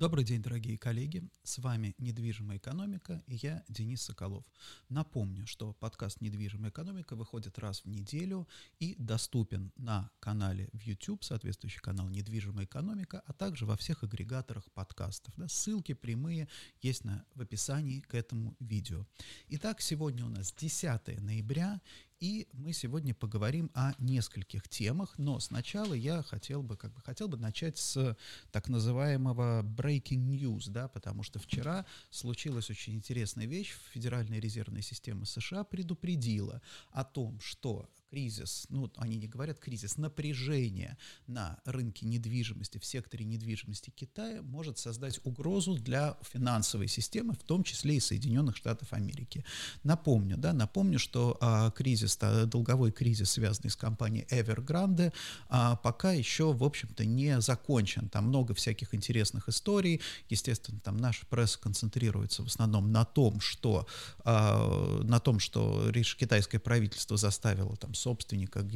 Добрый день, дорогие коллеги. С вами «Недвижимая экономика» и я, Денис Соколов. Напомню, что подкаст «Недвижимая экономика» выходит раз в неделю и доступен на канале в YouTube, соответствующий канал «Недвижимая экономика», а также во всех агрегаторах подкастов. Да, ссылки прямые есть на, в описании к этому видео. Итак, сегодня у нас 10 ноября, и мы сегодня поговорим о нескольких темах, но сначала я хотел бы, как бы, хотел бы начать с так называемого breaking news, да, потому что вчера случилась очень интересная вещь. Федеральная резервная система США предупредила о том, что кризис, ну, они не говорят кризис, напряжение на рынке недвижимости, в секторе недвижимости Китая может создать угрозу для финансовой системы, в том числе и Соединенных Штатов Америки. Напомню, да, напомню, что а, кризис, а, долговой кризис, связанный с компанией Evergrande, а, пока еще, в общем-то, не закончен. Там много всяких интересных историй. Естественно, там наша пресса концентрируется в основном на том, что, а, на том, что китайское правительство заставило там собственника,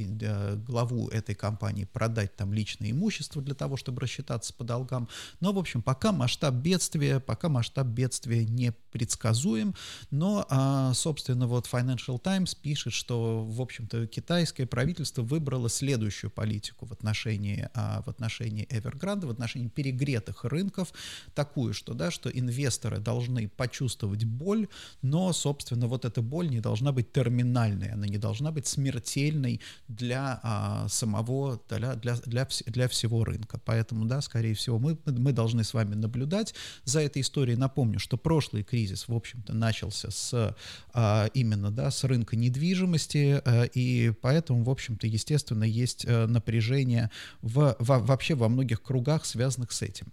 главу этой компании продать там личное имущество для того, чтобы рассчитаться по долгам. Но, в общем, пока масштаб бедствия, пока масштаб бедствия не предсказуем, но, а, собственно, вот Financial Times пишет, что, в общем-то, китайское правительство выбрало следующую политику в отношении, а, в отношении Evergrande, в отношении перегретых рынков, такую, что, да, что инвесторы должны почувствовать боль, но, собственно, вот эта боль не должна быть терминальной, она не должна быть смертельной, смертельной для а, самого, для, для, для, для всего рынка. Поэтому, да, скорее всего, мы, мы должны с вами наблюдать за этой историей. Напомню, что прошлый кризис, в общем-то, начался с а, именно, да, с рынка недвижимости, а, и поэтому, в общем-то, естественно, есть а, напряжение в, в, вообще во многих кругах, связанных с этим.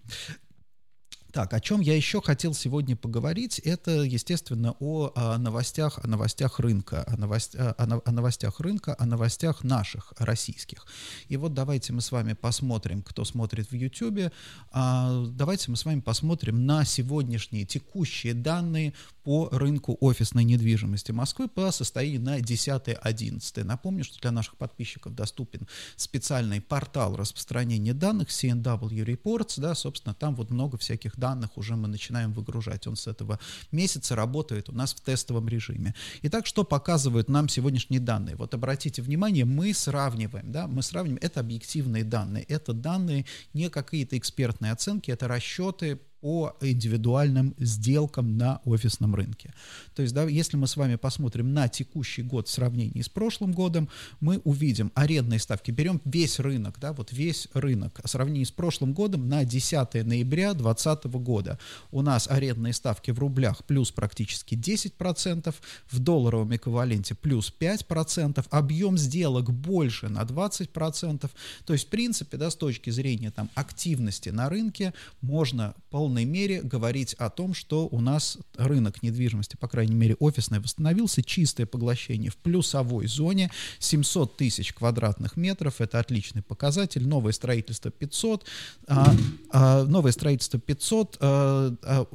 Так, о чем я еще хотел сегодня поговорить, это, естественно, о, о новостях, о новостях рынка, о, новость, о, о новостях рынка, о новостях наших, российских. И вот давайте мы с вами посмотрим, кто смотрит в YouTube, а, давайте мы с вами посмотрим на сегодняшние текущие данные по рынку офисной недвижимости Москвы по состоянию на 10-11. Напомню, что для наших подписчиков доступен специальный портал распространения данных CNW Reports, да, собственно, там вот много всяких данных уже мы начинаем выгружать. Он с этого месяца работает у нас в тестовом режиме. Итак, что показывают нам сегодняшние данные? Вот обратите внимание, мы сравниваем, да, мы сравниваем, это объективные данные, это данные не какие-то экспертные оценки, это расчеты по индивидуальным сделкам на офисном рынке. То есть, да, если мы с вами посмотрим на текущий год в сравнении с прошлым годом, мы увидим арендные ставки. Берем весь рынок, да, вот весь рынок. В сравнении с прошлым годом на 10 ноября 2020 года у нас арендные ставки в рублях плюс практически 10%, в долларовом эквиваленте плюс 5%, объем сделок больше на 20%. То есть, в принципе, да, с точки зрения там, активности на рынке можно полноценно полной мере говорить о том, что у нас рынок недвижимости, по крайней мере офисный, восстановился, чистое поглощение в плюсовой зоне, 700 тысяч квадратных метров, это отличный показатель, новое строительство 500, а, а, новое строительство 500, а, а,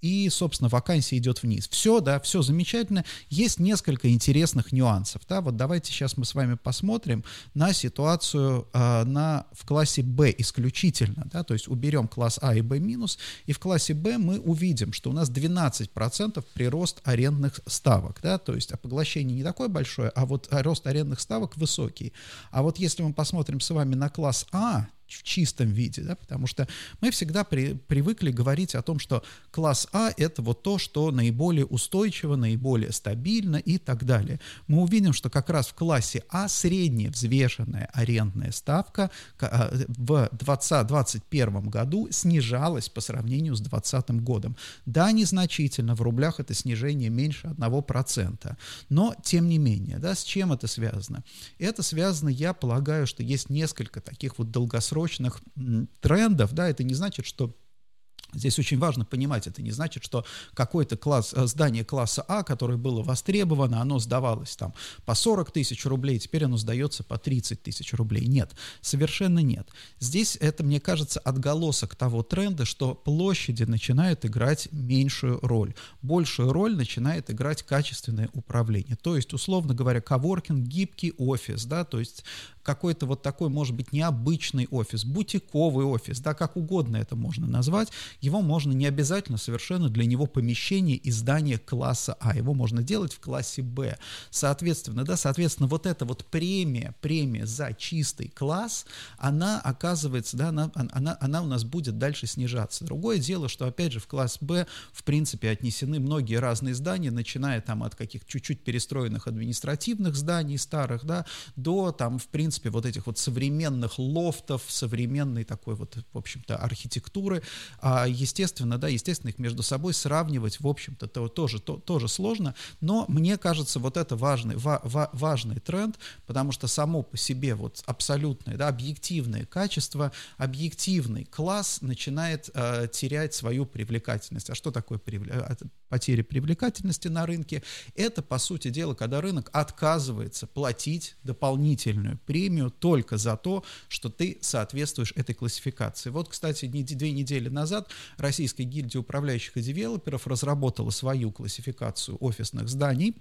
и, собственно, вакансия идет вниз. Все, да, все замечательно. Есть несколько интересных нюансов, да, вот давайте сейчас мы с вами посмотрим на ситуацию э, на, в классе B исключительно, да, то есть уберем класс А и B минус, и в классе B мы увидим, что у нас 12% прирост арендных ставок, да, то есть а поглощение не такое большое, а вот рост арендных ставок высокий. А вот если мы посмотрим с вами на класс А, в чистом виде, да, потому что мы всегда при, привыкли говорить о том, что класс А это вот то, что наиболее устойчиво, наиболее стабильно и так далее. Мы увидим, что как раз в классе А средняя взвешенная арендная ставка а, в 2021 году снижалась по сравнению с 2020 годом. Да, незначительно, в рублях это снижение меньше 1%, но тем не менее, да, с чем это связано? Это связано, я полагаю, что есть несколько таких вот долгосрочных долгосрочных трендов, да, это не значит, что Здесь очень важно понимать, это не значит, что какой-то класс, э, здание класса А, которое было востребовано, оно сдавалось там по 40 тысяч рублей, теперь оно сдается по 30 тысяч рублей. Нет, совершенно нет. Здесь это, мне кажется, отголосок того тренда, что площади начинают играть меньшую роль. Большую роль начинает играть качественное управление. То есть, условно говоря, коворкинг, гибкий офис, да, то есть какой-то вот такой, может быть, необычный офис, бутиковый офис, да, как угодно это можно назвать, его можно не обязательно совершенно для него помещение и здание класса А, его можно делать в классе Б. Соответственно, да, соответственно, вот эта вот премия, премия за чистый класс, она оказывается, да, она, она, она у нас будет дальше снижаться. Другое дело, что, опять же, в класс Б, в принципе, отнесены многие разные здания, начиная там от каких чуть-чуть перестроенных административных зданий старых, да, до там, в принципе, вот этих вот современных лофтов, современной такой вот, в общем-то, архитектуры. А, естественно, да, естественно, их между собой сравнивать, в общем-то, то, тоже, то, тоже сложно, но мне кажется, вот это важный, ва, ва, важный тренд, потому что само по себе вот абсолютное, да, объективное качество, объективный класс начинает э, терять свою привлекательность. А что такое привлекательность? потери привлекательности на рынке, это, по сути дела, когда рынок отказывается платить дополнительную премию только за то, что ты соответствуешь этой классификации. Вот, кстати, две недели назад Российская гильдия управляющих и девелоперов разработала свою классификацию офисных зданий,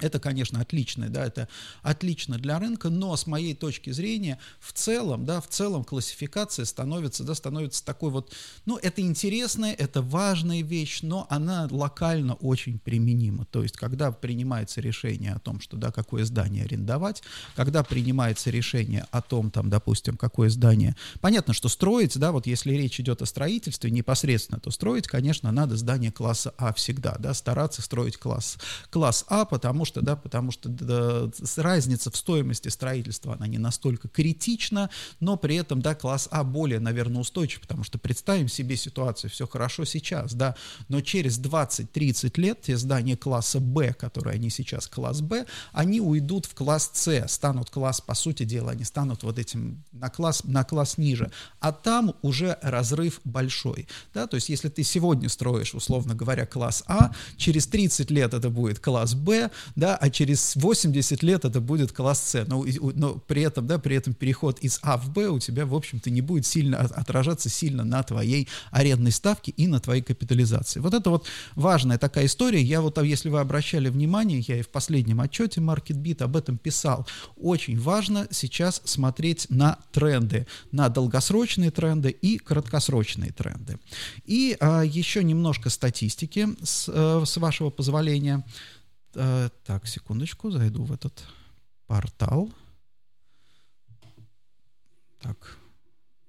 это, конечно, отлично, да, это отлично для рынка, но с моей точки зрения в целом, да, в целом классификация становится, да, становится такой вот, ну, это интересная, это важная вещь, но она локально очень применима. То есть, когда принимается решение о том, что, да, какое здание арендовать, когда принимается решение о том, там, допустим, какое здание, понятно, что строить, да, вот если речь идет о строительстве непосредственно, то строить, конечно, надо здание класса А всегда, да, стараться строить класс, класс А, потому что, да, потому что да, разница в стоимости строительства, она не настолько критична, но при этом, да, класс А более, наверное, устойчив, потому что представим себе ситуацию, все хорошо сейчас, да, но через 20-30 лет те здания класса Б, которые они сейчас класс Б, они уйдут в класс С, станут класс, по сути дела, они станут вот этим на класс, на класс ниже, а там уже разрыв большой, да, то есть если ты сегодня строишь, условно говоря, класс А, через 30 лет это будет класс Б, да, а через 80 лет это будет класс С, но, но при этом, да, при этом переход из А в Б у тебя, в общем-то, не будет сильно отражаться сильно на твоей арендной ставке и на твоей капитализации. Вот это вот важная такая история. Я вот, если вы обращали внимание, я и в последнем отчете MarketBeat об этом писал. Очень важно сейчас смотреть на тренды, на долгосрочные тренды и краткосрочные тренды. И а, еще немножко статистики, с, а, с вашего позволения. Э, так, секундочку, зайду в этот портал. Так,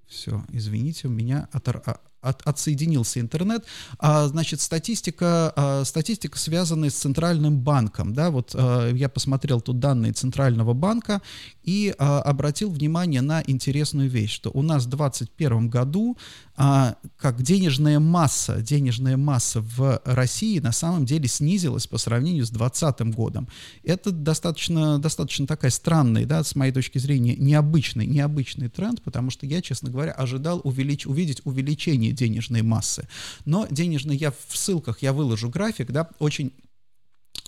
все, извините, у меня отор от, отсоединился интернет. А, значит, статистика, а, статистика, связанная с Центральным банком. Да, вот а, я посмотрел тут данные Центрального банка и а, обратил внимание на интересную вещь, что у нас в 2021 году а, как денежная масса, денежная масса в России на самом деле снизилась по сравнению с 2020 годом. Это достаточно, достаточно такая странная, да, с моей точки зрения, необычный, необычный тренд, потому что я, честно говоря, ожидал увелич, увидеть увеличение денежной массы. Но денежный, я в ссылках, я выложу график, да, очень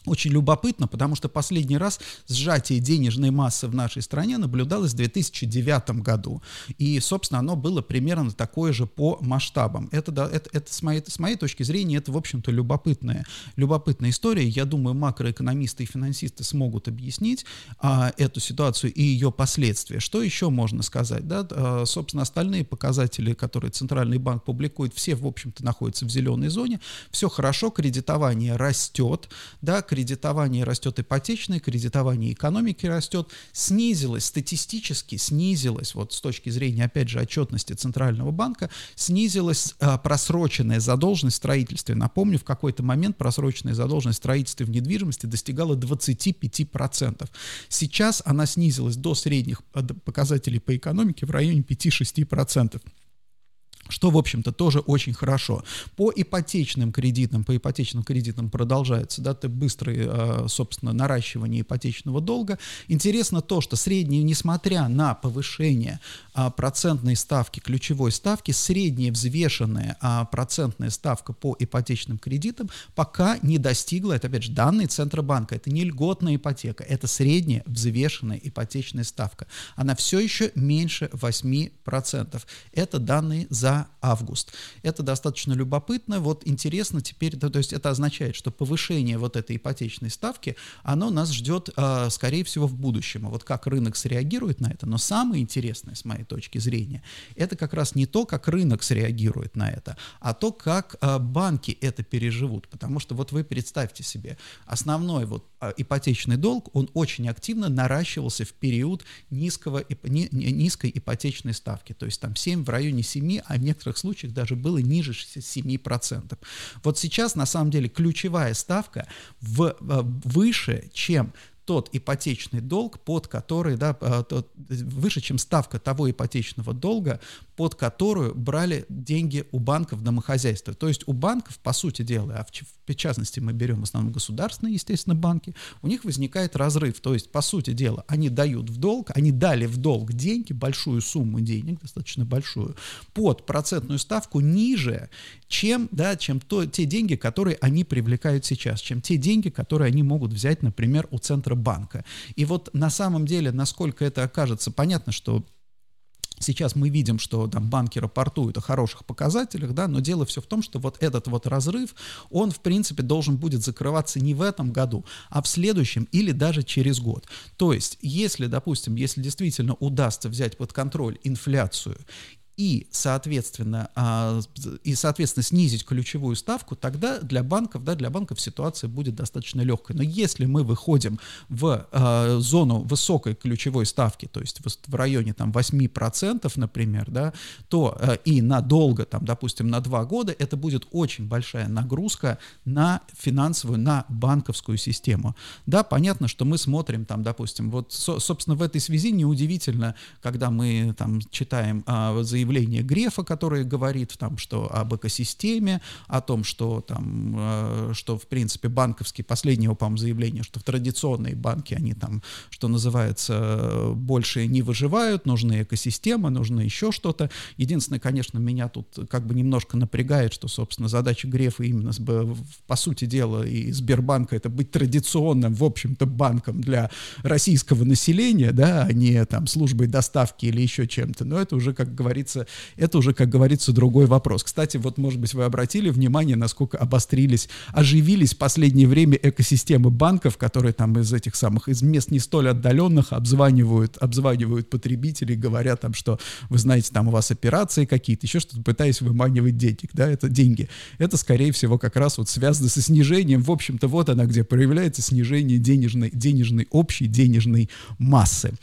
очень любопытно, потому что последний раз сжатие денежной массы в нашей стране наблюдалось в 2009 году. И, собственно, оно было примерно такое же по масштабам. Это, да, это, это с, моей, с моей точки зрения, это, в общем-то, любопытная, любопытная история. Я думаю, макроэкономисты и финансисты смогут объяснить а, эту ситуацию и ее последствия. Что еще можно сказать? Да? А, собственно, остальные показатели, которые Центральный банк публикует, все, в общем-то, находятся в зеленой зоне. Все хорошо, кредитование растет, да, кредитование растет ипотечное, кредитование экономики растет, снизилось, статистически снизилось, вот с точки зрения, опять же, отчетности Центрального банка, снизилась а, просроченная задолженность в строительстве. Напомню, в какой-то момент просроченная задолженность в строительстве в недвижимости достигала 25%. Сейчас она снизилась до средних показателей по экономике в районе 5-6% что, в общем-то, тоже очень хорошо. По ипотечным кредитам, по ипотечным кредитам продолжается, да, быстрое, а, собственно, наращивание ипотечного долга. Интересно то, что средние, несмотря на повышение а, процентной ставки, ключевой ставки, средняя взвешенная а, процентная ставка по ипотечным кредитам пока не достигла, это, опять же, данные Центробанка, это не льготная ипотека, это средняя взвешенная ипотечная ставка. Она все еще меньше 8%. Это данные за август. Это достаточно любопытно. Вот интересно теперь, то, то есть это означает, что повышение вот этой ипотечной ставки, оно нас ждет, э, скорее всего, в будущем. А вот как рынок среагирует на это. Но самое интересное, с моей точки зрения, это как раз не то, как рынок среагирует на это, а то, как э, банки это переживут. Потому что вот вы представьте себе, основной вот э, ипотечный долг, он очень активно наращивался в период низкого, ни, низкой ипотечной ставки. То есть там 7 в районе 7, а в некоторых случаях даже было ниже 7%. Вот сейчас на самом деле ключевая ставка в, выше, чем тот ипотечный долг, под который, да, а, тот, выше, чем ставка того ипотечного долга, под которую брали деньги у банков домохозяйства. То есть у банков, по сути дела, а в, в частности мы берем в основном государственные, естественно, банки, у них возникает разрыв. То есть, по сути дела, они дают в долг, они дали в долг деньги, большую сумму денег, достаточно большую, под процентную ставку ниже, чем, да, чем то, те деньги, которые они привлекают сейчас, чем те деньги, которые они могут взять, например, у Центробанка. И вот на самом деле, насколько это окажется, понятно, что Сейчас мы видим, что там банки рапортуют о хороших показателях, да, но дело все в том, что вот этот вот разрыв, он, в принципе, должен будет закрываться не в этом году, а в следующем или даже через год. То есть, если, допустим, если действительно удастся взять под контроль инфляцию и, соответственно, а, и, соответственно, снизить ключевую ставку, тогда для банков, да, для банков ситуация будет достаточно легкой. Но если мы выходим в э, зону высокой ключевой ставки, то есть в, районе там 8%, например, да, то э, и надолго, там, допустим, на 2 года, это будет очень большая нагрузка на финансовую, на банковскую систему. Да, понятно, что мы смотрим там, допустим, вот, со, собственно, в этой связи неудивительно, когда мы там читаем заявление заявление Грефа, который говорит там, что об экосистеме, о том, что там, э, что в принципе банковские, последнее его, по-моему, заявление, что в традиционные банки они там, что называется, больше не выживают, нужны экосистемы, нужно еще что-то. Единственное, конечно, меня тут как бы немножко напрягает, что, собственно, задача Грефа именно, по сути дела, и Сбербанка это быть традиционным, в общем-то, банком для российского населения, да, а не там службой доставки или еще чем-то. Но это уже, как говорится, говорится, это уже, как говорится, другой вопрос. Кстати, вот, может быть, вы обратили внимание, насколько обострились, оживились в последнее время экосистемы банков, которые там из этих самых, из мест не столь отдаленных обзванивают, обзванивают потребителей, говорят там, что вы знаете, там у вас операции какие-то, еще что-то, пытаясь выманивать денег, да, это деньги. Это, скорее всего, как раз вот связано со снижением, в общем-то, вот она, где проявляется снижение денежной, денежной общей денежной массы.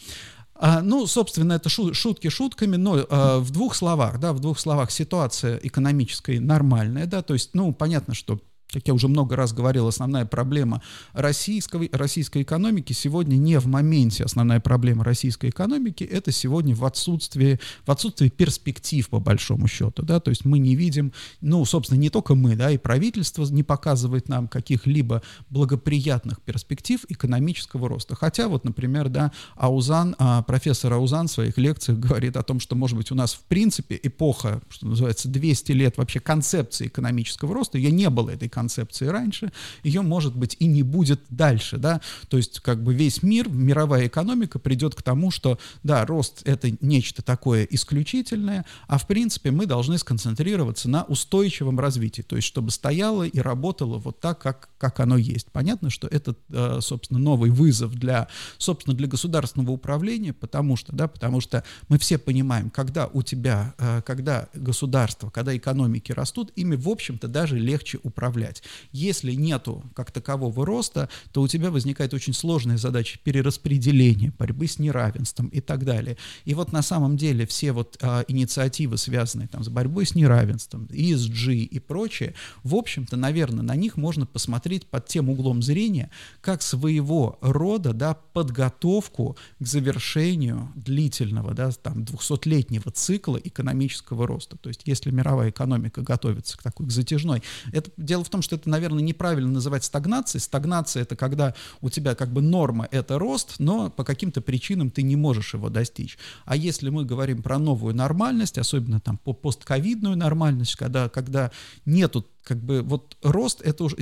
А, ну, собственно, это шутки шутками, но а, в двух словах, да, в двух словах ситуация экономическая нормальная, да, то есть, ну, понятно, что как я уже много раз говорил, основная проблема российской, российской экономики сегодня не в моменте. Основная проблема российской экономики — это сегодня в отсутствии, в отсутствии перспектив, по большому счету. Да? То есть мы не видим, ну, собственно, не только мы, да, и правительство не показывает нам каких-либо благоприятных перспектив экономического роста. Хотя вот, например, да, Аузан, а, профессор Аузан в своих лекциях говорит о том, что, может быть, у нас в принципе эпоха, что называется, 200 лет вообще концепции экономического роста, ее не было, этой концепции раньше, ее, может быть, и не будет дальше, да, то есть как бы весь мир, мировая экономика придет к тому, что, да, рост — это нечто такое исключительное, а в принципе мы должны сконцентрироваться на устойчивом развитии, то есть чтобы стояло и работало вот так, как, как оно есть. Понятно, что это, э, собственно, новый вызов для, собственно, для государственного управления, потому что, да, потому что мы все понимаем, когда у тебя, э, когда государство, когда экономики растут, ими, в общем-то, даже легче управлять управлять. Если нету как такового роста, то у тебя возникает очень сложная задача перераспределения, борьбы с неравенством и так далее. И вот на самом деле все вот а, инициативы, связанные там с борьбой с неравенством, ESG и прочее, в общем-то, наверное, на них можно посмотреть под тем углом зрения, как своего рода, да, подготовку к завершению длительного, да, там, 200-летнего цикла экономического роста. То есть, если мировая экономика готовится к такой к затяжной, это дело в том, что это, наверное, неправильно называть стагнацией. Стагнация — это когда у тебя как бы норма — это рост, но по каким-то причинам ты не можешь его достичь. А если мы говорим про новую нормальность, особенно там по постковидную нормальность, когда, когда нету как бы вот рост это уже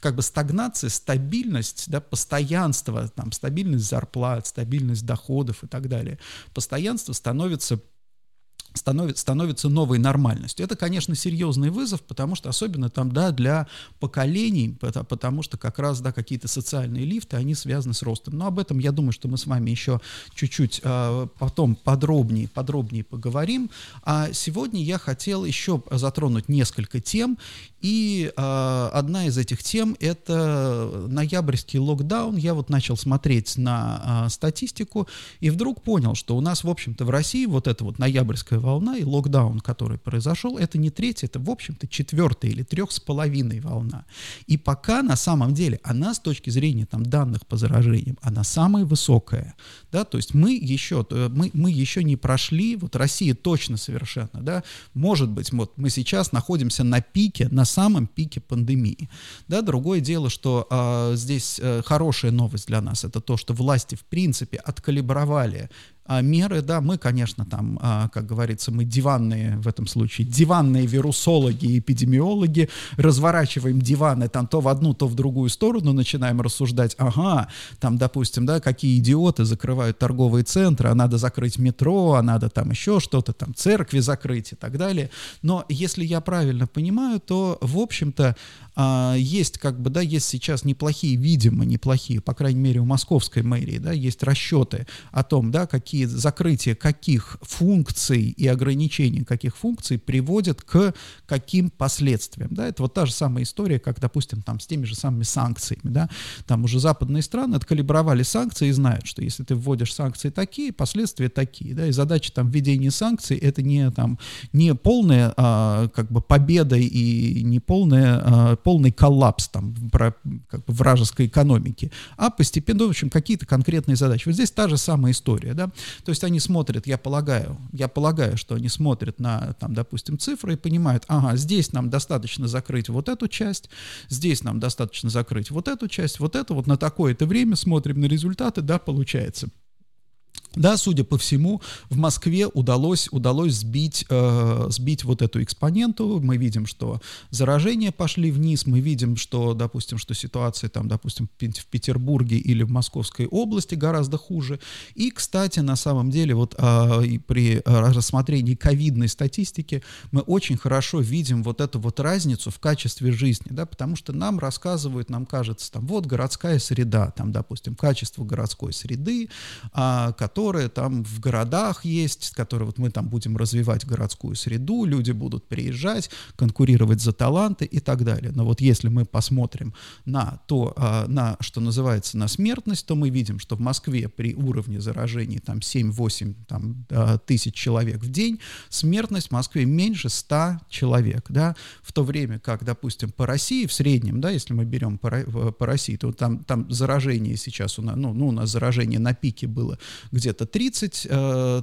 как бы стагнация, стабильность, да, постоянство, там, стабильность зарплат, стабильность доходов и так далее. Постоянство становится становится, новой нормальностью. Это, конечно, серьезный вызов, потому что особенно там, да, для поколений, потому что как раз, да, какие-то социальные лифты, они связаны с ростом. Но об этом, я думаю, что мы с вами еще чуть-чуть э, потом подробнее, подробнее поговорим. А сегодня я хотел еще затронуть несколько тем, и э, одна из этих тем — это ноябрьский локдаун. Я вот начал смотреть на э, статистику, и вдруг понял, что у нас, в общем-то, в России вот эта вот ноябрьская волна и локдаун, который произошел, это не третья, это, в общем-то, четвертая или трех с половиной волна. И пока, на самом деле, она с точки зрения там, данных по заражениям, она самая высокая. Да? То есть мы еще, мы, мы еще не прошли, вот Россия точно совершенно, да, может быть, вот мы сейчас находимся на пике, на самом пике пандемии. Да? Другое дело, что э, здесь э, хорошая новость для нас, это то, что власти, в принципе, откалибровали меры, да, мы, конечно, там, а, как говорится, мы диванные, в этом случае, диванные вирусологи и эпидемиологи, разворачиваем диваны там то в одну, то в другую сторону, начинаем рассуждать, ага, там, допустим, да, какие идиоты закрывают торговые центры, а надо закрыть метро, а надо там еще что-то, там, церкви закрыть и так далее. Но если я правильно понимаю, то, в общем-то, а, есть как бы, да, есть сейчас неплохие, видимо, неплохие, по крайней мере, у московской мэрии, да, есть расчеты о том, да, какие закрытия каких функций и ограничения каких функций приводят к каким последствиям, да, это вот та же самая история, как, допустим, там с теми же самыми санкциями, да, там уже западные страны откалибровали санкции и знают, что если ты вводишь санкции такие, последствия такие, да, и задача там введения санкций это не там, не полная, а, как бы победа и не полная а, полный коллапс там про, как бы вражеской экономики, а постепенно, в общем, какие-то конкретные задачи. Вот здесь та же самая история, да, то есть они смотрят, я полагаю, я полагаю, что они смотрят на, там, допустим, цифры и понимают, ага, здесь нам достаточно закрыть вот эту часть, здесь нам достаточно закрыть вот эту часть, вот это вот на такое-то время смотрим на результаты, да, получается. Да, судя по всему, в Москве удалось, удалось сбить, э, сбить вот эту экспоненту. Мы видим, что заражения пошли вниз, мы видим, что, допустим, что ситуация там, допустим, в Петербурге или в Московской области гораздо хуже. И, кстати, на самом деле, вот э, при рассмотрении ковидной статистики мы очень хорошо видим вот эту вот разницу в качестве жизни, да, потому что нам рассказывают, нам кажется, там, вот городская среда, там, допустим, качество городской среды, э, которая которые там в городах есть, которые вот мы там будем развивать городскую среду, люди будут приезжать, конкурировать за таланты и так далее. Но вот если мы посмотрим на то, а, на, что называется, на смертность, то мы видим, что в Москве при уровне заражений там 7-8 там, а, тысяч человек в день, смертность в Москве меньше 100 человек, да, в то время как, допустим, по России в среднем, да, если мы берем по, по России, то там, там заражение сейчас, у нас, ну, ну, у нас заражение на пике было где где-то 30,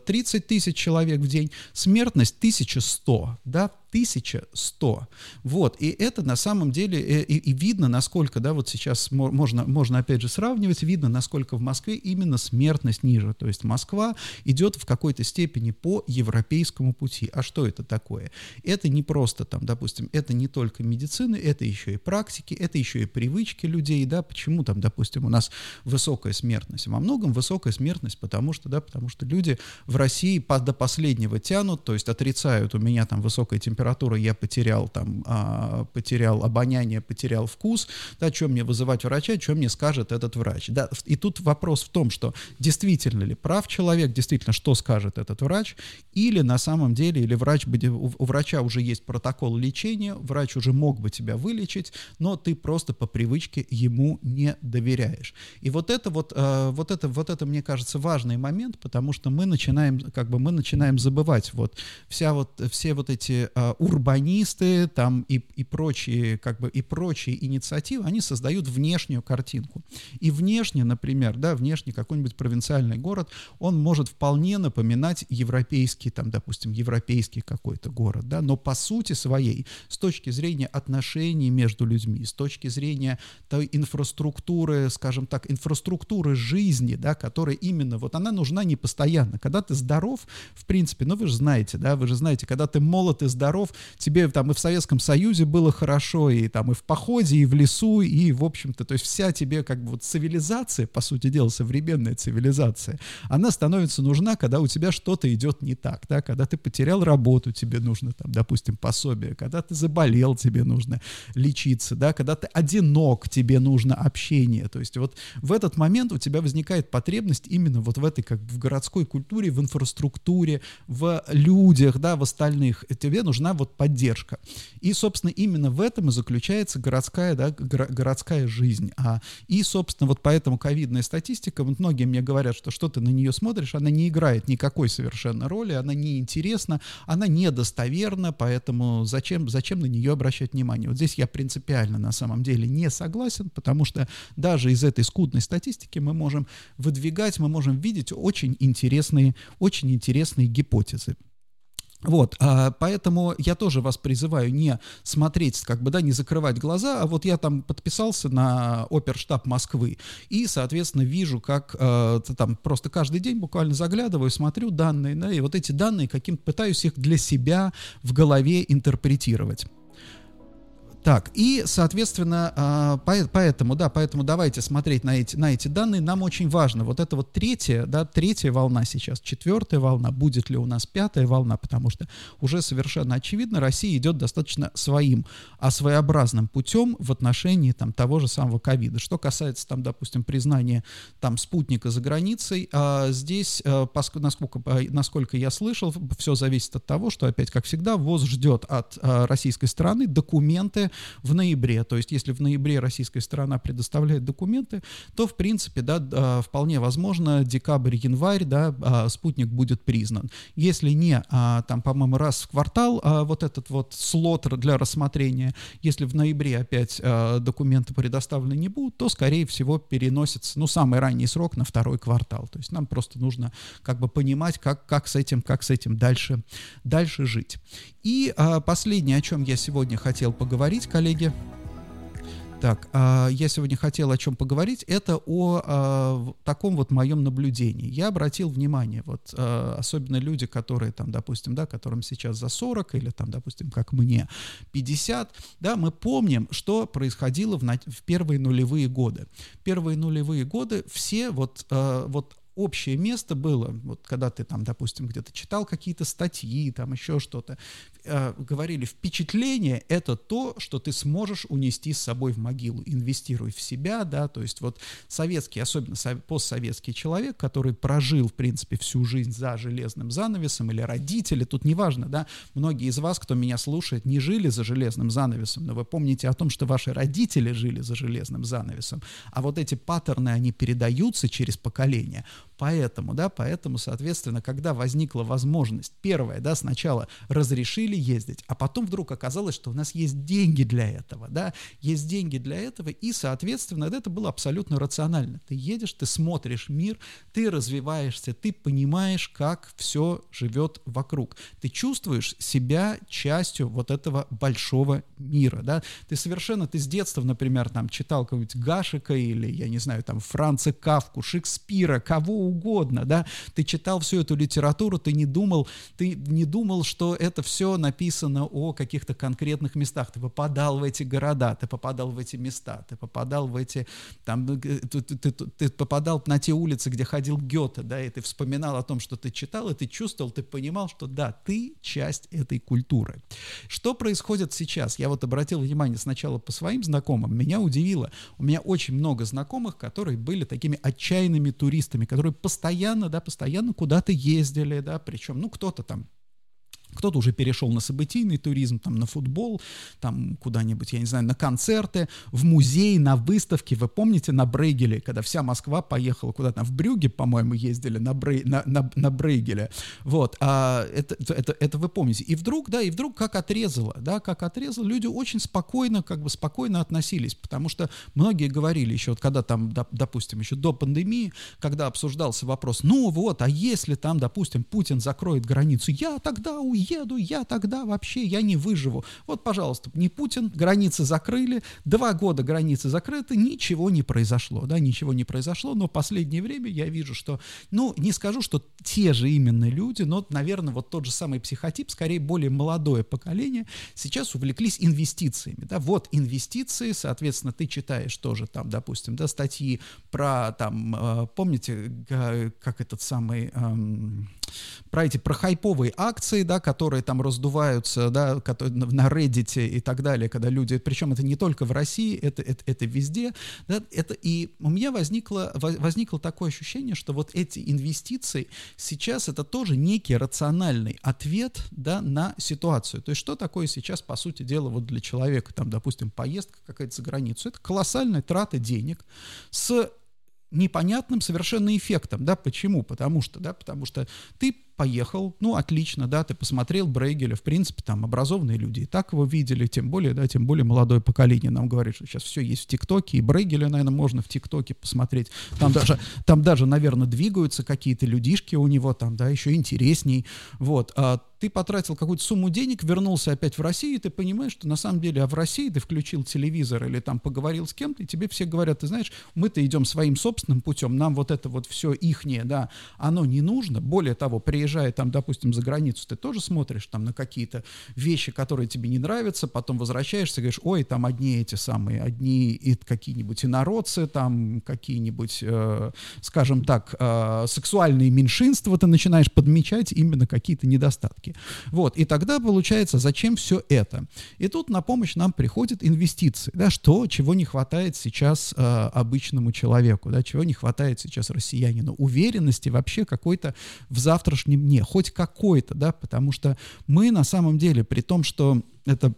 30 э, тысяч человек в день, смертность 1100, да, 1100. Вот, и это на самом деле, э, и, и видно, насколько, да, вот сейчас можно, можно опять же сравнивать, видно, насколько в Москве именно смертность ниже. То есть Москва идет в какой-то степени по европейскому пути. А что это такое? Это не просто там, допустим, это не только медицина, это еще и практики, это еще и привычки людей, да, почему там, допустим, у нас высокая смертность? Во многом высокая смертность, потому что, да, потому что люди в России до последнего тянут, то есть отрицают, у меня там высокая температура, температуры я потерял там, а, потерял обоняние, потерял вкус, да, что мне вызывать врача, что мне скажет этот врач. Да, и тут вопрос в том, что действительно ли прав человек, действительно, что скажет этот врач, или на самом деле, или врач, у врача уже есть протокол лечения, врач уже мог бы тебя вылечить, но ты просто по привычке ему не доверяешь. И вот это вот, а, вот это, вот это, мне кажется, важный момент, потому что мы начинаем, как бы мы начинаем забывать вот вся вот, все вот эти а, урбанисты там и, и прочие как бы и прочие инициативы, они создают внешнюю картинку. И внешне, например, да, внешне какой-нибудь провинциальный город, он может вполне напоминать европейский, там, допустим, европейский какой-то город, да, но по сути своей, с точки зрения отношений между людьми, с точки зрения той инфраструктуры, скажем так, инфраструктуры жизни, да, которая именно, вот она нужна не постоянно. Когда ты здоров, в принципе, ну вы же знаете, да, вы же знаете, когда ты молод и здоров, здоров, тебе там и в Советском Союзе было хорошо, и там и в походе, и в лесу, и, в общем-то, то есть вся тебе как бы вот цивилизация, по сути дела, современная цивилизация, она становится нужна, когда у тебя что-то идет не так, да, когда ты потерял работу, тебе нужно там, допустим, пособие, когда ты заболел, тебе нужно лечиться, да, когда ты одинок, тебе нужно общение, то есть вот в этот момент у тебя возникает потребность именно вот в этой как в городской культуре, в инфраструктуре, в людях, да, в остальных, тебе нужна вот поддержка. И, собственно, именно в этом и заключается городская, да, городская жизнь. А, и, собственно, вот поэтому ковидная статистика, вот многие мне говорят, что что ты на нее смотришь, она не играет никакой совершенно роли, она неинтересна, она недостоверна, поэтому зачем, зачем на нее обращать внимание? Вот здесь я принципиально на самом деле не согласен, потому что даже из этой скудной статистики мы можем выдвигать, мы можем видеть очень интересные, очень интересные гипотезы. Вот, а, поэтому я тоже вас призываю не смотреть, как бы, да, не закрывать глаза, а вот я там подписался на оперштаб Москвы и, соответственно, вижу, как а, там просто каждый день буквально заглядываю, смотрю данные, да, и вот эти данные каким-то пытаюсь их для себя в голове интерпретировать. Так, и, соответственно, а, поэтому, да, поэтому давайте смотреть на эти, на эти данные. Нам очень важно, вот это вот третья, да, третья волна сейчас, четвертая волна, будет ли у нас пятая волна, потому что уже совершенно очевидно, Россия идет достаточно своим, а своеобразным путем в отношении там того же самого ковида. Что касается там, допустим, признания там спутника за границей, а здесь, а, насколько, насколько я слышал, все зависит от того, что опять, как всегда, ВОЗ ждет от российской стороны документы, в ноябре. То есть, если в ноябре российская сторона предоставляет документы, то, в принципе, да, а, вполне возможно, декабрь-январь, да, а, спутник будет признан. Если не, а, там, по-моему, раз в квартал вот этот вот слот для рассмотрения, если в ноябре опять документы предоставлены не будут, то, скорее всего, переносится, ну, самый ранний срок на второй квартал. То есть нам просто нужно как бы понимать, как, как с этим, как с этим дальше, дальше жить. И а, последнее, о чем я сегодня хотел поговорить, коллеги. Так, а, я сегодня хотел о чем поговорить, это о а, таком вот моем наблюдении. Я обратил внимание, вот а, особенно люди, которые там, допустим, да, которым сейчас за 40 или там, допустим, как мне 50, да, мы помним, что происходило в, в первые нулевые годы. Первые нулевые годы все вот, вот общее место было, вот когда ты там, допустим, где-то читал какие-то статьи, там еще что-то, э, говорили, впечатление — это то, что ты сможешь унести с собой в могилу, инвестируй в себя, да, то есть вот советский, особенно постсоветский человек, который прожил, в принципе, всю жизнь за железным занавесом, или родители, тут неважно, да, многие из вас, кто меня слушает, не жили за железным занавесом, но вы помните о том, что ваши родители жили за железным занавесом, а вот эти паттерны, они передаются через поколение, Поэтому, да, поэтому, соответственно, когда возникла возможность, первое, да, сначала разрешили ездить, а потом вдруг оказалось, что у нас есть деньги для этого, да, есть деньги для этого, и, соответственно, это было абсолютно рационально. Ты едешь, ты смотришь мир, ты развиваешься, ты понимаешь, как все живет вокруг. Ты чувствуешь себя частью вот этого большого мира, да. Ты совершенно, ты с детства, например, там читал какого-нибудь Гашика или, я не знаю, там Франца Кавку, Шекспира, кого угодно, да, ты читал всю эту литературу, ты не думал, ты не думал, что это все написано о каких-то конкретных местах, ты попадал в эти города, ты попадал в эти места, ты попадал в эти, там, э, ты, ты, ты, ты попадал на те улицы, где ходил Гёте, да, и ты вспоминал о том, что ты читал, и ты чувствовал, ты понимал, что да, ты часть этой культуры. Что происходит сейчас? Я вот обратил внимание сначала по своим знакомым, меня удивило, у меня очень много знакомых, которые были такими отчаянными туристами, которые постоянно, да, постоянно куда-то ездили, да, причем, ну, кто-то там кто-то уже перешел на событийный туризм, там, на футбол, там, куда-нибудь, я не знаю, на концерты, в музей, на выставки. Вы помните на Брейгеле, когда вся Москва поехала куда-то, в Брюге, по-моему, ездили на, Брей, на, на, на Брейгеле. Вот, а это, это, это вы помните. И вдруг, да, и вдруг как отрезало, да, как отрезало, люди очень спокойно, как бы спокойно относились, потому что многие говорили еще, вот когда там, допустим, еще до пандемии, когда обсуждался вопрос, ну вот, а если там, допустим, Путин закроет границу, я тогда уеду, уеду, я тогда вообще, я не выживу. Вот, пожалуйста, не Путин, границы закрыли, два года границы закрыты, ничего не произошло, да, ничего не произошло, но в последнее время я вижу, что, ну, не скажу, что те же именно люди, но, наверное, вот тот же самый психотип, скорее более молодое поколение, сейчас увлеклись инвестициями, да, вот инвестиции, соответственно, ты читаешь тоже там, допустим, да, статьи про там, э, помните, как этот самый, эм, про эти, про хайповые акции, да, которые там раздуваются, да, которые на Reddit и так далее, когда люди, причем это не только в России, это, это, это везде, да, это, и у меня возникло, возникло такое ощущение, что вот эти инвестиции сейчас это тоже некий рациональный ответ, да, на ситуацию. То есть что такое сейчас, по сути дела, вот для человека, там, допустим, поездка какая-то за границу, это колоссальная трата денег с непонятным совершенно эффектом, да, почему? Потому что, да, потому что ты поехал, ну, отлично, да, ты посмотрел Брейгеля, в принципе, там образованные люди и так его видели, тем более, да, тем более молодое поколение нам говорит, что сейчас все есть в ТикТоке, и Брейгеля, наверное, можно в ТикТоке посмотреть, там даже, там даже, наверное, двигаются какие-то людишки у него, там, да, еще интересней, вот, а ты потратил какую-то сумму денег, вернулся опять в Россию, и ты понимаешь, что на самом деле, а в России ты включил телевизор или там поговорил с кем-то, и тебе все говорят, ты знаешь, мы-то идем своим собственным путем, нам вот это вот все ихнее, да, оно не нужно, более того, приезжая там, допустим, за границу, ты тоже смотришь там на какие-то вещи, которые тебе не нравятся, потом возвращаешься говоришь, ой, там одни эти самые, одни и какие-нибудь инородцы, там какие-нибудь, э, скажем так, э, сексуальные меньшинства, ты начинаешь подмечать именно какие-то недостатки рынке. Вот, и тогда получается, зачем все это? И тут на помощь нам приходят инвестиции, да, что, чего не хватает сейчас э, обычному человеку, да, чего не хватает сейчас россиянину, уверенности вообще какой-то в завтрашнем дне, хоть какой-то, да, потому что мы на самом деле, при том, что это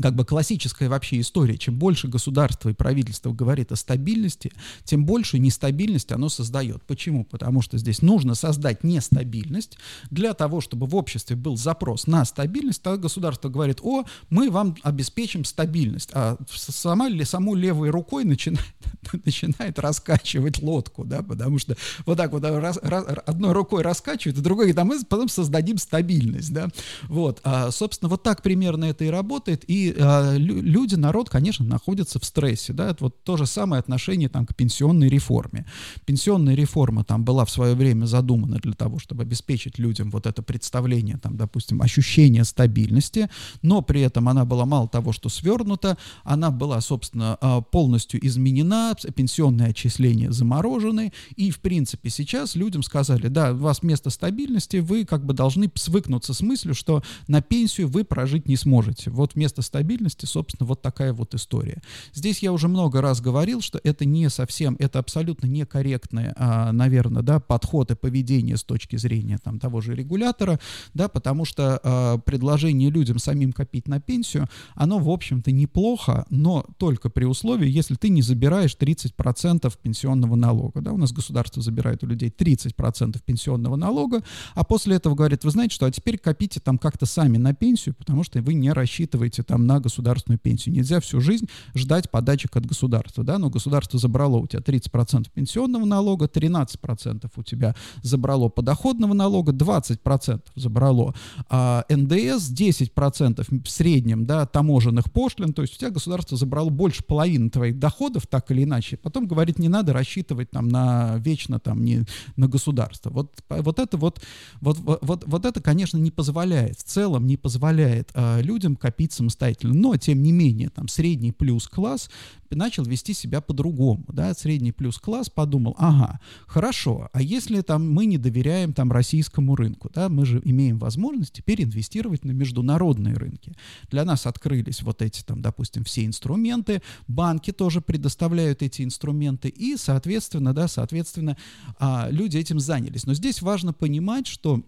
как бы классическая вообще история. Чем больше государство и правительство говорит о стабильности, тем больше нестабильность оно создает. Почему? Потому что здесь нужно создать нестабильность для того, чтобы в обществе был запрос на стабильность. Тогда государство говорит, о, мы вам обеспечим стабильность. А сама, саму левой рукой начинает, начинает раскачивать лодку, да, потому что вот так вот раз, раз, одной рукой раскачивает, а другой говорит, а мы потом создадим стабильность, да. Вот, а, собственно, вот так примерно это и работает. И э, люди, народ, конечно, находятся в стрессе, да, это вот то же самое отношение там к пенсионной реформе. Пенсионная реформа там была в свое время задумана для того, чтобы обеспечить людям вот это представление, там, допустим, ощущение стабильности, но при этом она была мало того, что свернута, она была, собственно, а, полностью изменена, пенсионные отчисления заморожены, и, в принципе, сейчас людям сказали, да, у вас вместо стабильности вы как бы должны свыкнуться с мыслью, что на пенсию вы прожить не сможете. Вот вместо стабильности, собственно, вот такая вот история. Здесь я уже много раз говорил, что это не совсем, это абсолютно некорректный, а, наверное, да, подход и поведение с точки зрения там, того же регулятора, да, потому что а, предложение людям самим копить на пенсию, оно, в общем-то, неплохо, но только при условии, если ты не забираешь 30% пенсионного налога. Да, у нас государство забирает у людей 30% пенсионного налога, а после этого говорит, вы знаете что, а теперь копите там как-то сами на пенсию, потому что вы не рассчитываете там на государственную пенсию. Нельзя всю жизнь ждать подачек от государства, да, но государство забрало у тебя 30% пенсионного налога, 13% у тебя забрало подоходного налога, 20% забрало а, НДС, 10% в среднем, да, таможенных пошлин, то есть у тебя государство забрало больше половины твоих доходов, так или иначе. Потом говорит, не надо рассчитывать там на вечно там не на государство. Вот, вот это вот, вот, вот, вот это, конечно, не позволяет, в целом не позволяет а, людям копить самостоятельно самостоятельно, но тем не менее там средний плюс класс начал вести себя по-другому, да, средний плюс класс подумал, ага, хорошо, а если там мы не доверяем там российскому рынку, да, мы же имеем возможность теперь инвестировать на международные рынки. Для нас открылись вот эти там, допустим, все инструменты, банки тоже предоставляют эти инструменты, и, соответственно, да, соответственно, а, люди этим занялись. Но здесь важно понимать, что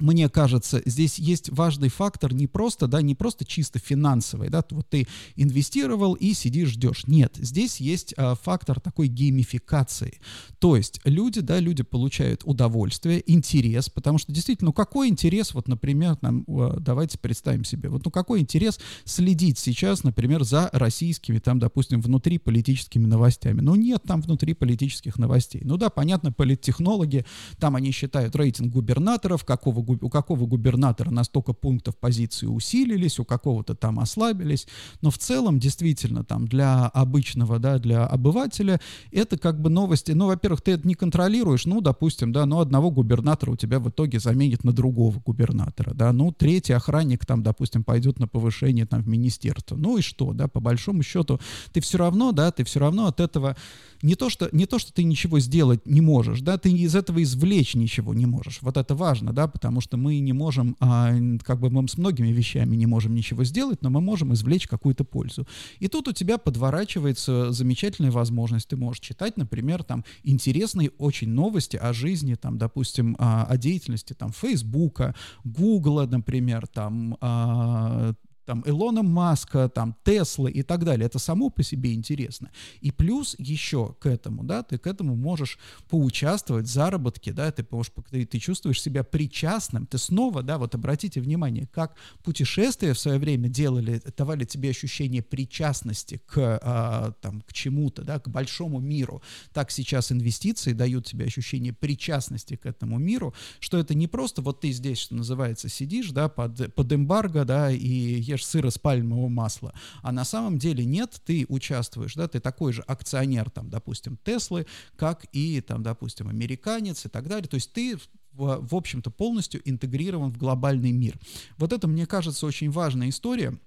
мне кажется, здесь есть важный фактор не просто, да, не просто чисто финансовый, да, вот ты инвестировал и сидишь, ждешь. Нет, здесь есть а, фактор такой геймификации. То есть люди, да, люди получают удовольствие, интерес, потому что действительно, ну какой интерес, вот, например, нам, давайте представим себе, вот, ну какой интерес следить сейчас, например, за российскими, там, допустим, внутриполитическими новостями. Ну нет там внутриполитических новостей. Ну да, понятно, политтехнологи, там они считают рейтинг губернаторов, какого у какого губернатора на столько пунктов позиции усилились, у какого-то там ослабились, но в целом действительно там для обычного, да, для обывателя это как бы новости, ну, во-первых, ты это не контролируешь, ну, допустим, да, но одного губернатора у тебя в итоге заменит на другого губернатора, да, ну, третий охранник там, допустим, пойдет на повышение там в министерство, ну и что, да, по большому счету ты все равно, да, ты все равно от этого не то, что, не то, что ты ничего сделать не можешь, да, ты из этого извлечь ничего не можешь. Вот это важно, да, потому что мы не можем, а, как бы мы с многими вещами не можем ничего сделать, но мы можем извлечь какую-то пользу. И тут у тебя подворачивается замечательная возможность. Ты можешь читать, например, там интересные очень новости о жизни, там, допустим, о, о деятельности там Фейсбука, Гугла, например, там, а, там Илона Маска, там Тесла и так далее. Это само по себе интересно. И плюс еще к этому, да, ты к этому можешь поучаствовать в заработке, да, ты, можешь, ты, ты чувствуешь себя причастным, ты снова, да, вот обратите внимание, как путешествия в свое время делали, давали тебе ощущение причастности к, а, там, к чему-то, да, к большому миру, так сейчас инвестиции дают тебе ощущение причастности к этому миру, что это не просто вот ты здесь, что называется, сидишь, да, под, под эмбарго, да, и сыр из пальмового масла. А на самом деле нет, ты участвуешь, да, ты такой же акционер, там, допустим, Теслы, как и, там, допустим, американец и так далее. То есть ты в общем-то, полностью интегрирован в глобальный мир. Вот это, мне кажется, очень важная история,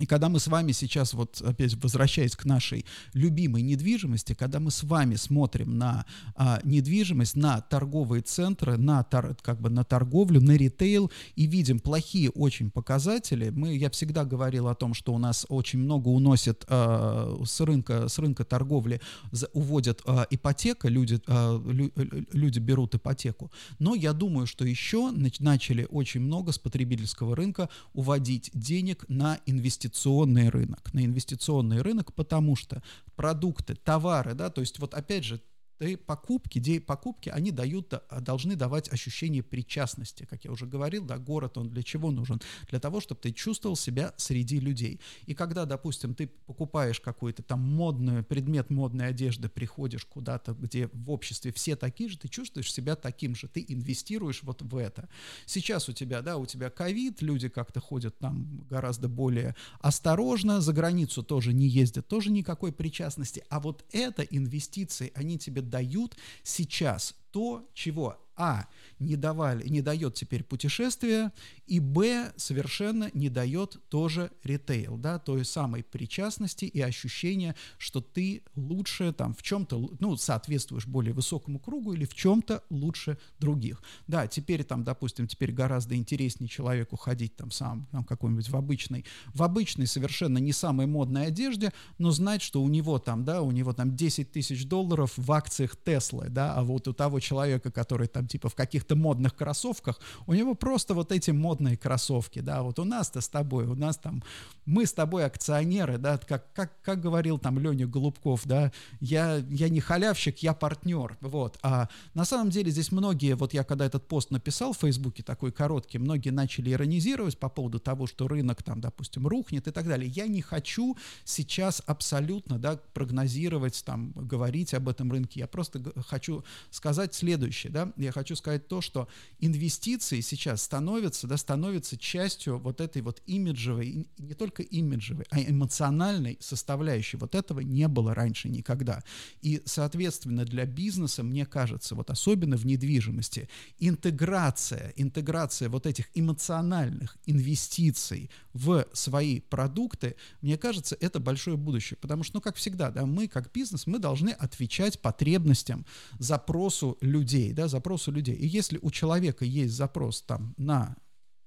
и когда мы с вами сейчас, вот опять возвращаясь к нашей любимой недвижимости, когда мы с вами смотрим на а, недвижимость, на торговые центры, на, тор, как бы на торговлю, на ритейл и видим плохие очень показатели, мы, я всегда говорил о том, что у нас очень много уносят а, с, рынка, с рынка торговли, за, уводят а, ипотека, люди, а, лю, люди берут ипотеку. Но я думаю, что еще начали очень много с потребительского рынка уводить денег на инвестиции инвестиционный рынок, на инвестиционный рынок, потому что продукты, товары, да, то есть вот опять же и покупки, де, покупки, они дают, должны давать ощущение причастности. Как я уже говорил, да, город, он для чего нужен? Для того, чтобы ты чувствовал себя среди людей. И когда, допустим, ты покупаешь какой-то там модный предмет модной одежды, приходишь куда-то, где в обществе все такие же, ты чувствуешь себя таким же, ты инвестируешь вот в это. Сейчас у тебя, да, у тебя ковид, люди как-то ходят там гораздо более осторожно, за границу тоже не ездят, тоже никакой причастности. А вот это инвестиции, они тебе дают сейчас то, чего а, не, давали, не дает теперь путешествия, и б, совершенно не дает тоже ритейл, да, той самой причастности и ощущения, что ты лучше там в чем-то, ну, соответствуешь более высокому кругу или в чем-то лучше других. Да, теперь там, допустим, теперь гораздо интереснее человеку ходить там сам, там какой-нибудь в обычной, в обычной совершенно не самой модной одежде, но знать, что у него там, да, у него там 10 тысяч долларов в акциях Теслы, да, а вот у того человека, который там типа в каких-то модных кроссовках, у него просто вот эти модные кроссовки, да, вот у нас-то с тобой, у нас там, мы с тобой акционеры, да, как, как, как говорил там Леня Голубков, да, я, я не халявщик, я партнер, вот, а на самом деле здесь многие, вот я когда этот пост написал в Фейсбуке, такой короткий, многие начали иронизировать по поводу того, что рынок там, допустим, рухнет и так далее. Я не хочу сейчас абсолютно, да, прогнозировать, там, говорить об этом рынке, я просто хочу сказать следующее, да, я хочу сказать то, что инвестиции сейчас становятся, да, становятся частью вот этой вот имиджевой, не только имиджевой, а эмоциональной составляющей. Вот этого не было раньше никогда. И, соответственно, для бизнеса, мне кажется, вот особенно в недвижимости, интеграция, интеграция вот этих эмоциональных инвестиций в свои продукты, мне кажется, это большое будущее. Потому что, ну, как всегда, да, мы как бизнес, мы должны отвечать потребностям, запросу людей, да, запросу людей. И если у человека есть запрос там на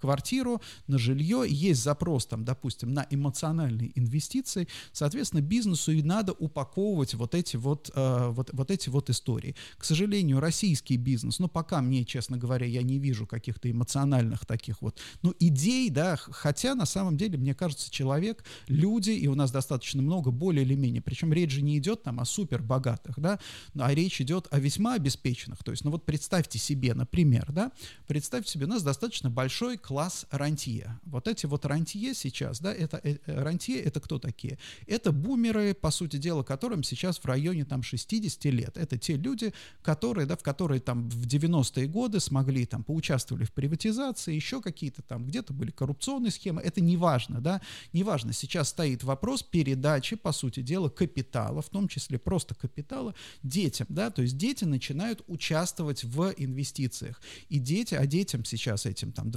квартиру, на жилье, есть запрос там, допустим, на эмоциональные инвестиции, соответственно, бизнесу и надо упаковывать вот эти вот, э, вот, вот эти вот истории. К сожалению, российский бизнес, ну, пока мне, честно говоря, я не вижу каких-то эмоциональных таких вот, ну, идей, да, хотя на самом деле, мне кажется, человек, люди, и у нас достаточно много, более или менее, причем речь же не идет там о супер богатых, да, а речь идет о весьма обеспеченных, то есть, ну, вот представьте себе, например, да, представьте себе, у нас достаточно большой класс рантье. Вот эти вот рантье сейчас, да, это э, рантье, это кто такие? Это бумеры, по сути дела, которым сейчас в районе там 60 лет. Это те люди, которые, да, в которые там в 90-е годы смогли там поучаствовали в приватизации, еще какие-то там, где-то были коррупционные схемы, это не важно, да, не важно. Сейчас стоит вопрос передачи, по сути дела, капитала, в том числе просто капитала, детям, да, то есть дети начинают участвовать в инвестициях. И дети, а детям сейчас этим там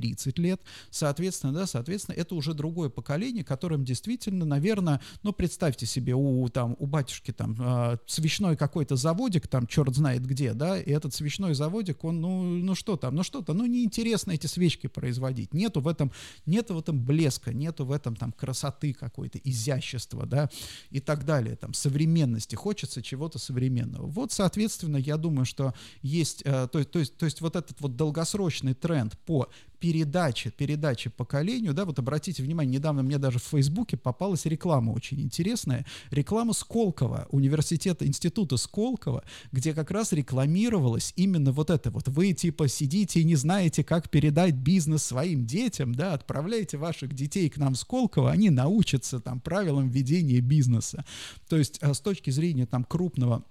20-30 лет, соответственно, да, соответственно, это уже другое поколение, которым действительно, наверное, ну, представьте себе, у, там, у батюшки там э, свечной какой-то заводик, там, черт знает где, да, и этот свечной заводик, он, ну, ну что там, ну что-то, ну, неинтересно эти свечки производить, нету в этом, нету в этом блеска, нету в этом там красоты какой-то, изящества, да, и так далее, там, современности, хочется чего-то современного. Вот, соответственно, я думаю, что есть, э, то, то, есть, то есть вот этот вот долгосрочный тренд по передаче, передаче поколению, да, вот обратите внимание, недавно мне даже в Фейсбуке попалась реклама очень интересная, реклама Сколково, университета, института Сколково, где как раз рекламировалось именно вот это вот, вы типа сидите и не знаете, как передать бизнес своим детям, да, отправляйте ваших детей к нам в Сколково, они научатся там правилам ведения бизнеса. То есть а, с точки зрения там крупного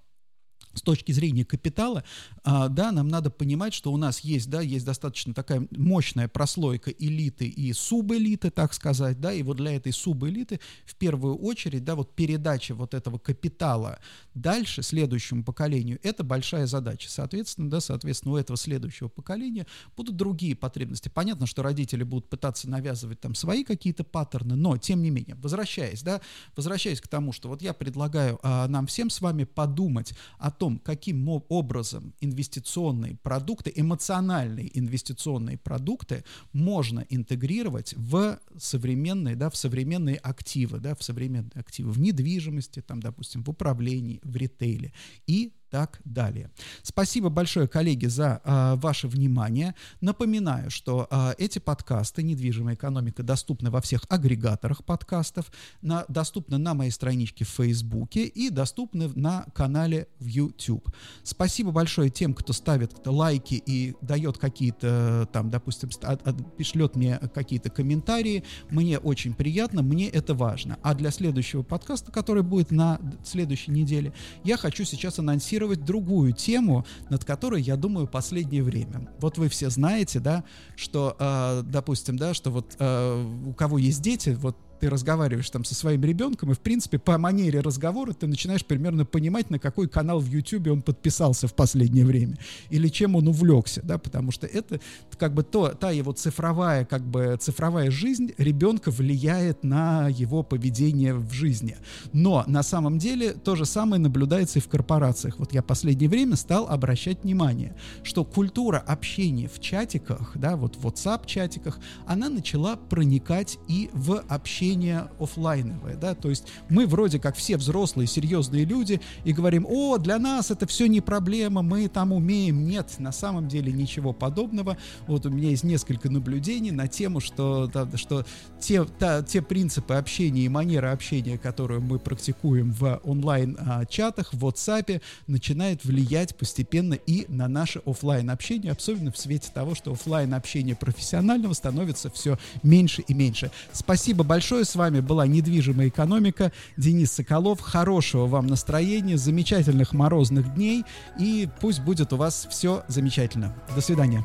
с точки зрения капитала, а, да, нам надо понимать, что у нас есть, да, есть достаточно такая мощная прослойка элиты и субэлиты, так сказать, да, и вот для этой субэлиты в первую очередь, да, вот передача вот этого капитала дальше, следующему поколению, это большая задача. Соответственно, да, соответственно, у этого следующего поколения будут другие потребности. Понятно, что родители будут пытаться навязывать там свои какие-то паттерны, но, тем не менее, возвращаясь, да, возвращаясь к тому, что вот я предлагаю а, нам всем с вами подумать о том, каким образом инвестиционные продукты, эмоциональные инвестиционные продукты можно интегрировать в современные, да, в современные активы, да, в современные активы в недвижимости, там, допустим, в управлении, в ритейле. И так далее. Спасибо большое, коллеги, за э, ваше внимание. Напоминаю, что э, эти подкасты «Недвижимая экономика» доступны во всех агрегаторах подкастов, на, доступны на моей страничке в Фейсбуке и доступны на канале в YouTube. Спасибо большое тем, кто ставит лайки и дает какие-то, там, допустим, от, от, пришлет мне какие-то комментарии. Мне очень приятно, мне это важно. А для следующего подкаста, который будет на следующей неделе, я хочу сейчас анонсировать анонсировать другую тему, над которой, я думаю, последнее время. Вот вы все знаете, да, что, э, допустим, да, что вот э, у кого есть дети, вот ты разговариваешь там со своим ребенком, и, в принципе, по манере разговора ты начинаешь примерно понимать, на какой канал в YouTube он подписался в последнее время, или чем он увлекся, да, потому что это как бы то, та его цифровая, как бы цифровая жизнь ребенка влияет на его поведение в жизни. Но на самом деле то же самое наблюдается и в корпорациях. Вот я последнее время стал обращать внимание, что культура общения в чатиках, да, вот в WhatsApp-чатиках, она начала проникать и в общение общение офлайновое, да, то есть мы вроде как все взрослые, серьезные люди и говорим, о, для нас это все не проблема, мы там умеем. Нет, на самом деле ничего подобного. Вот у меня есть несколько наблюдений на тему, что, да, что те, та, те принципы общения и манера общения, которую мы практикуем в онлайн-чатах, в WhatsApp, начинает влиять постепенно и на наше офлайн общение, особенно в свете того, что офлайн общение профессионального становится все меньше и меньше. Спасибо большое большое. С вами была недвижимая экономика. Денис Соколов. Хорошего вам настроения, замечательных морозных дней. И пусть будет у вас все замечательно. До свидания.